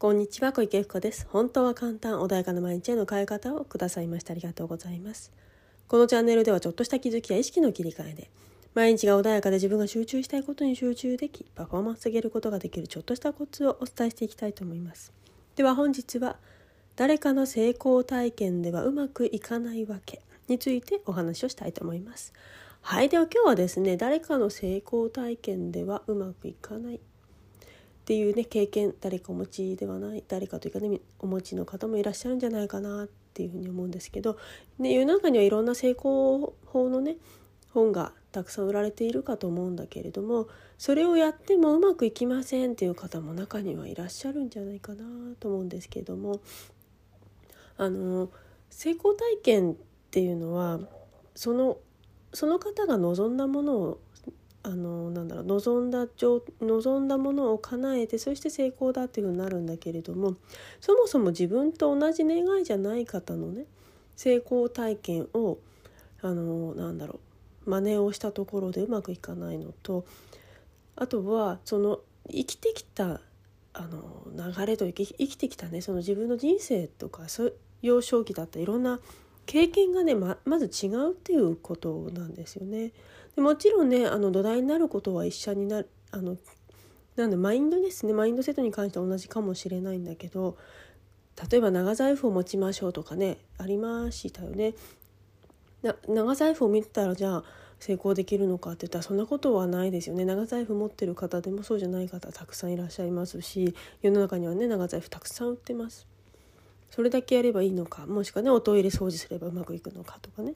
こんにちは小池由子です。本当は簡単穏やかな毎日への変え方をくださいましてありがとうございます。このチャンネルではちょっとした気づきや意識の切り替えで毎日が穏やかで自分が集中したいことに集中できパフォーマンス上げることができるちょっとしたコツをお伝えしていきたいと思います。では本日は誰かの成功体験ではうまくいかないわけについてお話をしたいと思います。はいでは今日はですね誰かの成功体験ではうまくいかないっていうね経験誰かお持ちではない誰かというかねお持ちの方もいらっしゃるんじゃないかなっていうふうに思うんですけど、ね、世の中にはいろんな成功法のね本がたくさん売られているかと思うんだけれどもそれをやってもうまくいきませんっていう方も中にはいらっしゃるんじゃないかなと思うんですけれどもあの成功体験っていうのはそのその方が望んだものをあのなんだろう望んだ望んだものを叶えてそして成功だっていうふうになるんだけれどもそもそも自分と同じ願いじゃない方のね成功体験をあのなんだろう真似をしたところでうまくいかないのとあとはその生きてきたあの流れと生き生きてきたねその自分の人生とか幼少期だったいろんな経験がねままず違うっていうことなんですよね。でもちろんねあの土台になることは一緒になるあのなんでマインドですね。マインドセットに関しては同じかもしれないんだけど例えば長財布を持ちましょうとかねありましたよね。長財布を見てたらじゃあ成功できるのかって言ったらそんなことはないですよね。長財布持ってる方でもそうじゃない方たくさんいらっしゃいますし世の中にはね長財布たくさん売ってます。それだけやればいいのかもしくはねおトイレ掃除すればうまくいくのかとかね。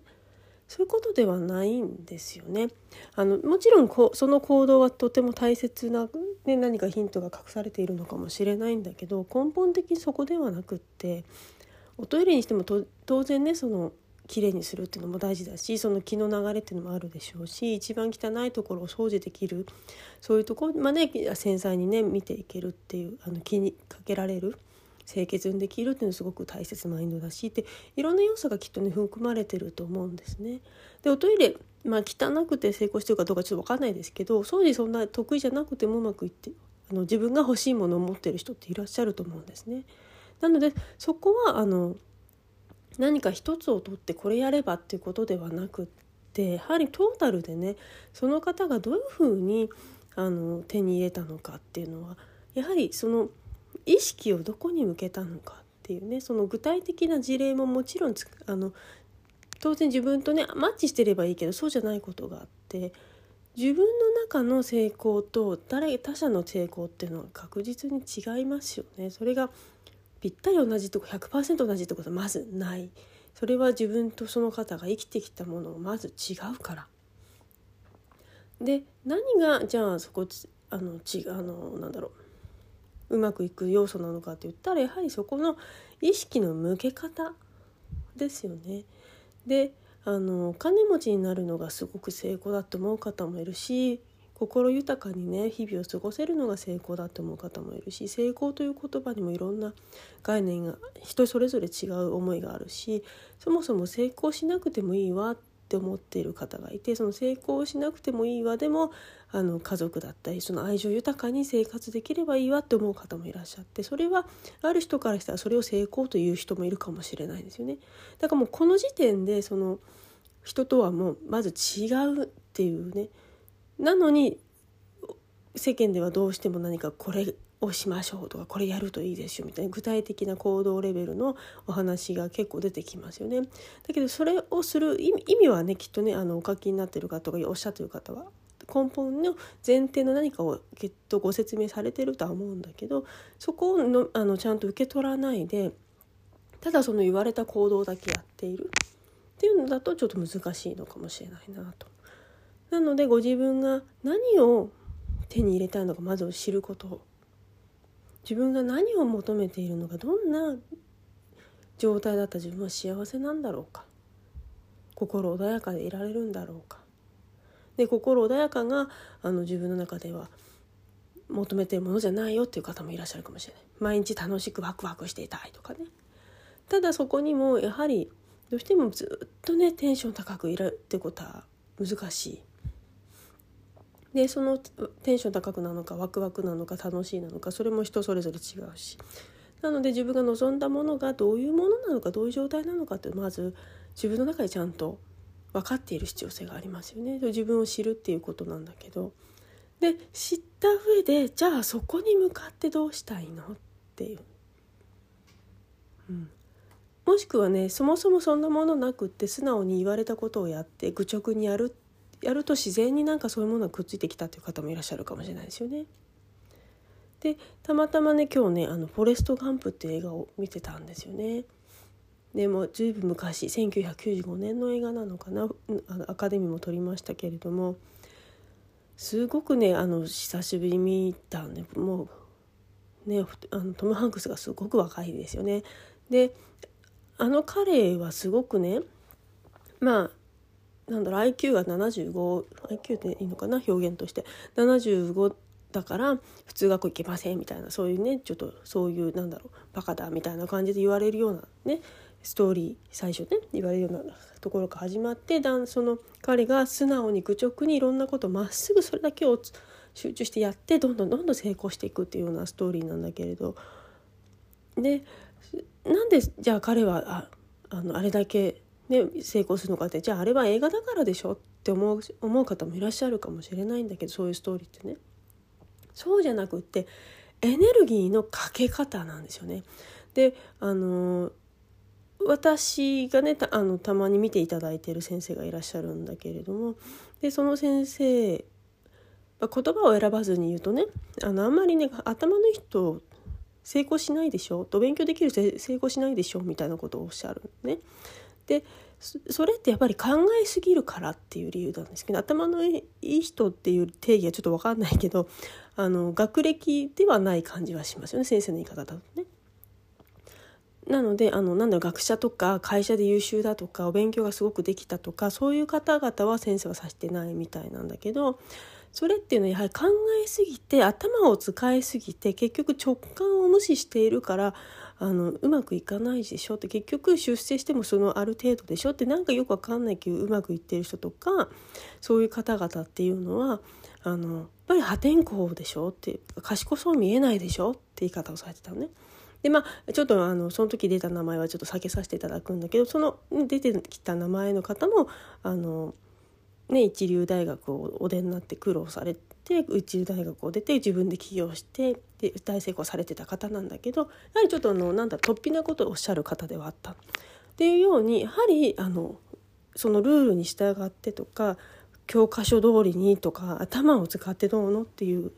そういうことではないんですよね。あのもちろんこその行動はとても大切な、ね、何かヒントが隠されているのかもしれないんだけど根本的にそこではなくっておトイレにしても当然ねそのきれいにするっていうのも大事だしその気の流れっていうのもあるでしょうし一番汚いところを掃除できるそういうところまで、ね、繊細にね見ていけるっていうあの気にかけられる清潔にできるっていうのはすごく大切なマインドだしでいろんな要素がきっとね含まれてると思うんですね。でおトイレまあ汚くて成功してるかどうかちょっと分かんないですけど掃除そんな得意じゃなくてもうまくいってあの自分が欲しいものを持ってる人っていらっしゃると思うんですね。なのでそこはあの何か一つを取ってこれやればっていうことではなくってやはりトータルでねその方がどういうふうにあの手に入れたのかっていうのはやはりその意識をどこに向けたのかっていうねその具体的な事例ももちろんあの当然自分とねマッチしてればいいけどそうじゃないことがあって自分の中の成功と誰他者の成功っていうのは確実に違いますよね。それがぴったり同じとこ100%同じってことはまずないそれは自分とその方が生きてきたものをまず違うから。で何がじゃあそこあのちあのなんだろううまくいく要素なのかって言ったらやはりそこの意識の向け方ですよね。であのお金持ちになるのがすごく成功だと思う方もいるし心豊かにね日々を過ごせるのが成功だと思う方もいるし成功という言葉にもいろんな概念が人それぞれ違う思いがあるしそもそも成功しなくてもいいわってって思っている方がいてその成功しなくてもいいわ。でもあの家族だったりその愛情豊かに生活できればいいわ。って思う方もいらっしゃってそれはある人からしたらそれを成功という人もいるかもしれないですよね。だからもうこの時点でその人とはもうまず違うっていうね。なのに世間ではどうしても何かこれをしましょうとかこれやるといいですよみたいな具体的な行動レベルのお話が結構出てきますよね。だけどそれをする意味はねきっとねあのお書きになってる方がおっしゃってる方は根本の前提の何かをきっとご説明されてるとは思うんだけどそこをのあのちゃんと受け取らないでただその言われた行動だけやっているっていうのだとちょっと難しいのかもしれないなと。なのでご自分が何を手に入れたいのかまず知ること自分が何を求めているのかどんな状態だった自分は幸せなんだろうか。心穏やかでいられるんだろうか。で心穏やかがあの自分の中では求めてるものじゃないよっていう方もいらっしゃるかもしれない。毎日楽しくワクワクしていたいとかね。ただそこにもやはりどうしてもずっとねテンション高くいるってことは難しい。でそのテンション高くなのかワクワクなのか楽しいなのかそれも人それぞれ違うし。なので自分が望んだものがどういうものなのかどういう状態なのかってまず自分の中でちゃんと分かっている必要性がありますよね。自分を知るっていうことなんだけど。で知った上でじゃあそこに向かってどうしたいのっていう、うん、もしくはねそもそもそんなものなくって素直に言われたことをやって愚直にやるっやると自然になんかそういうものがくっついてきたという方もいらっしゃるかもしれないですよね。でたまたまね今日ね「あのフォレスト・ガンプ」っていう映画を見てたんですよね。でもずいぶん昔1995年の映画なのかなあのアカデミーも取りましたけれどもすごくねあの久しぶりに見たんでもうねあのトム・ハンクスがすごく若いですよね。であの彼はすごくねまあなんだろう IQ が 75IQ でいいのかな？表現として。75だから普通学校行けませんみたいな。そういうねちょっとそういうなんだろうバカだみたいな感じで言われるようなねストーリー最初ね言われるようなところから始まってだんその彼が素直に愚直にいろんなことまっすぐそれだけを集中してやってどんどんどんどん成功していくっていうようなストーリーなんだけれど。でなんでじゃあ彼はああのあれだけ、ね、成功するのかってじゃああれは映画だからでしょって思う思う方もいらっしゃるかもしれないんだけどそういうストーリーってね。そうじゃなくってエネルギーのかけ方なんですよね。であの私がねたあのたまに見ていただいている先生がいらっしゃるんだけれどもでその先生言葉を選ばずに言うとねあのあんまりね頭の人成功しないでしょ？と勉強できる人成功しないでしょ？みたいなことをおっしゃるね。でそれってやっぱり考えすぎるからっていう理由なんですけど頭のいい人っていう定義はちょっと分かんないけどあの学歴ではない感じはしますよね先生の言い方だとね。なのであのなんだろう学者とか会社で優秀だとかお勉強がすごくできたとかそういう方々は先生は指してないみたいなんだけどそれっていうのはやはり考えすぎて頭を使いすぎて結局直感を無視しているからあのうまくいかないでしょ？って結局出世してもそのある程度でしょ？ってなんかよくわかんないけどうまくいってる人とかそういう方々っていうのはあのやっぱり破天荒でしょ？って賢そう見えないでしょ？って言い方をされてたのね。でまあちょっとあのその時出た名前はちょっと避けさせていただくんだけどその出てきた名前の方もあのね、一流大学をお出になって苦労されて一流大学を出て自分で起業してで大成功されてた方なんだけどやはりちょっとあのなんだ突飛なことをおっしゃる方ではあった。っていうようにやはりあのそのルールに従ってとか教科書通りにとか頭を使ってどうのっていう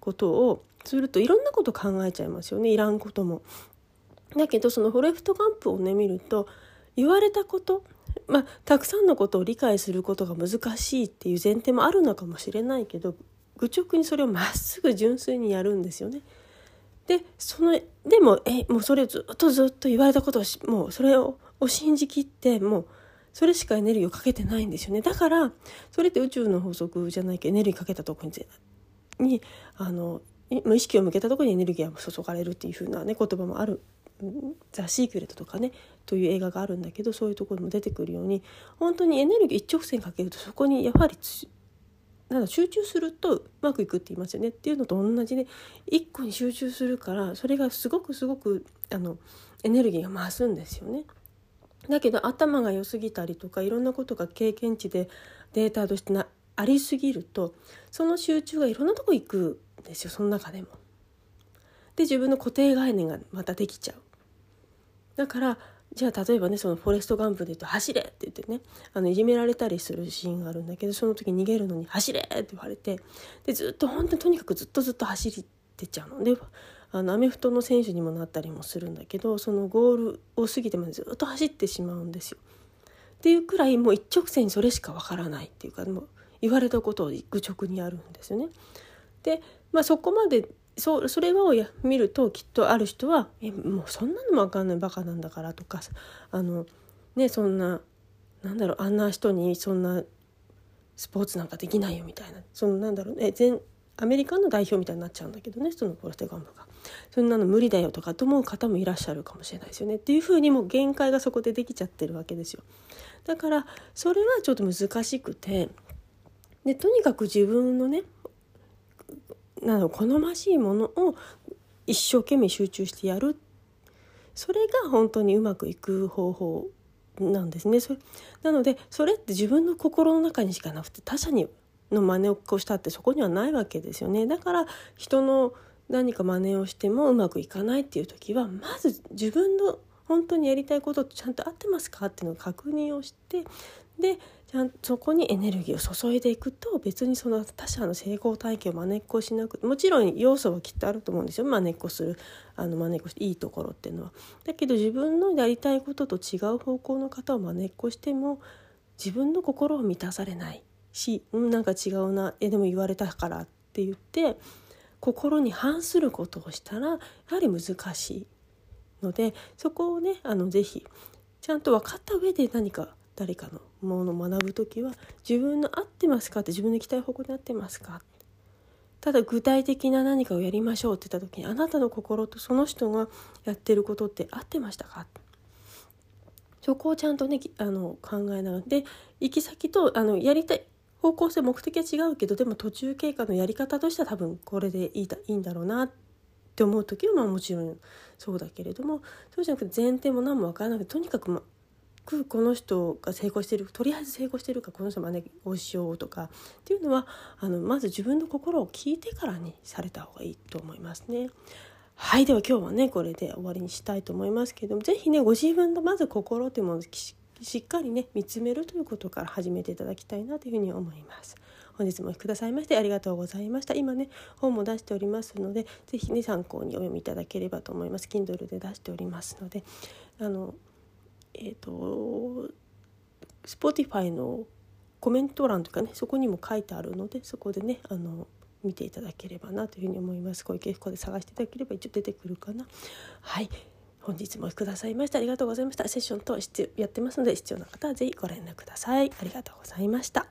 ことをするといろんなこと考えちゃいますよねいらんことも。だけどそのフォレフトガンプをね見ると言われたことまあ、たくさんのことを理解することが難しいっていう前提もあるのかもしれないけど愚直にそれをまっすぐ純粋にやるんですよね。でそのでもえもうそれをずっとずっと言われたことをもうそれを信じきってもうそれしかエネルギーをかけてないんですよねだからそれって宇宙の法則じゃないけどエネルギーかけたとこににあの意識を向けたとこにエネルギーが注がれるっていう風なね言葉もある「ザ・シークレット」とかねという映画があるんだけどそういうところも出てくるように本当にエネルギー一直線かけるとそこにやはりなんだ集中するとうまくいくって言いますよねっていうのと同じで一個に集中するからそれがすごくすごくあのエネルギーが増すんですよね。だけど頭が良すぎたりとかいろんなことが経験値でデータとしてなありすぎるとその集中がいろんなとこ行くんですよその中でも。で自分の固定概念がまたできちゃう。だからじゃあ例えばねそのフォレストガンプで言うと「走れ!」って言ってねあのいじめられたりするシーンがあるんだけどその時逃げるのに「走れ!」って言われてでずっと本当にとにかくずっとずっと走ってちゃうのであのアメフトの選手にもなったりもするんだけどそのゴールを過ぎてまでずっと走ってしまうんですよ。っていうくらいもう一直線にそれしかわからないっていうかもう言われたことを愚直にやるんですよね。で、まあ、そこまでそそれをや見るときっとある人は「えもうそんなのも分かんないバカなんだから」とかあのねそんななんだろうあんな人にそんなスポーツなんかできないよみたいなそのなんだろうね全アメリカの代表みたいになっちゃうんだけどねそのポルテガンブが。そんなの無理だよとかと思う方もいらっしゃるかもしれないですよね。っていうふうにもう限界がそこでできちゃってるわけですよ。だからそれはちょっと難しくてでとにかく自分のねなの好ましいものを一生懸命集中してやる。それが本当にうまくいく方法なんですね。それなのでそれって自分の心の中にしかなくて他者にの真似をしたってそこにはないわけですよね。だから人の何か真似をしてもうまくいかないっていう時はまず自分の本当にやりたいこととちゃんと合ってますかっていうのを確認をしてでちゃんそこにエネルギーを注いでいくと別にその他者の成功体験をまねっこしなくもちろん要素はきっとあると思うんですよまねっこするあのまねっこしていいところっていうのは。だけど自分のやりたいことと違う方向の方をまねっこしても自分の心を満たされないし、うん、なんか違うなえでも言われたからって言って心に反することをしたらやはり難しいのでそこをねあのぜひちゃんと分かった上で何か誰かのものを学ぶ時は自分の合ってますか？って自分の行きたい方向に合ってますか？ただ具体的な何かをやりましょうって言った時にあなたの心とその人がやってることって合ってましたか？そこをちゃんとねあの考えながら。で行き先とあのやりたい方向性目的は違うけどでも途中経過のやり方としては多分これでいいいいんだろうなって思う時はまあもちろんそうだけれどもそうじゃなくて前提も何も分からなくてとにかく、ま、くこの人が成功してるとりあえず成功してるかこの人真似をしようとかっていうのはあのまず自分の心を聞いてからにされた方がいいと思いますね。はいでは今日はねこれで終わりにしたいと思いますけども是非ねご自分のまず心というものをしっかりね見つめるということから始めていただきたいなというふうに思います。本日もくださいましてありがとうございました。今ね本も出しておりますので是非ね参考にお読みいただければと思います。Kindle で出しておりますのであのえっ、ー、と Spotify のコメント欄とかねそこにも書いてあるのでそこでねあの見ていただければなというふうに思います。小池こで探していただければ一応出てくるかな。はい本日もくださいましたありがとうございました。セッションとやってますので必要な方は是非ご連絡ください。ありがとうございました。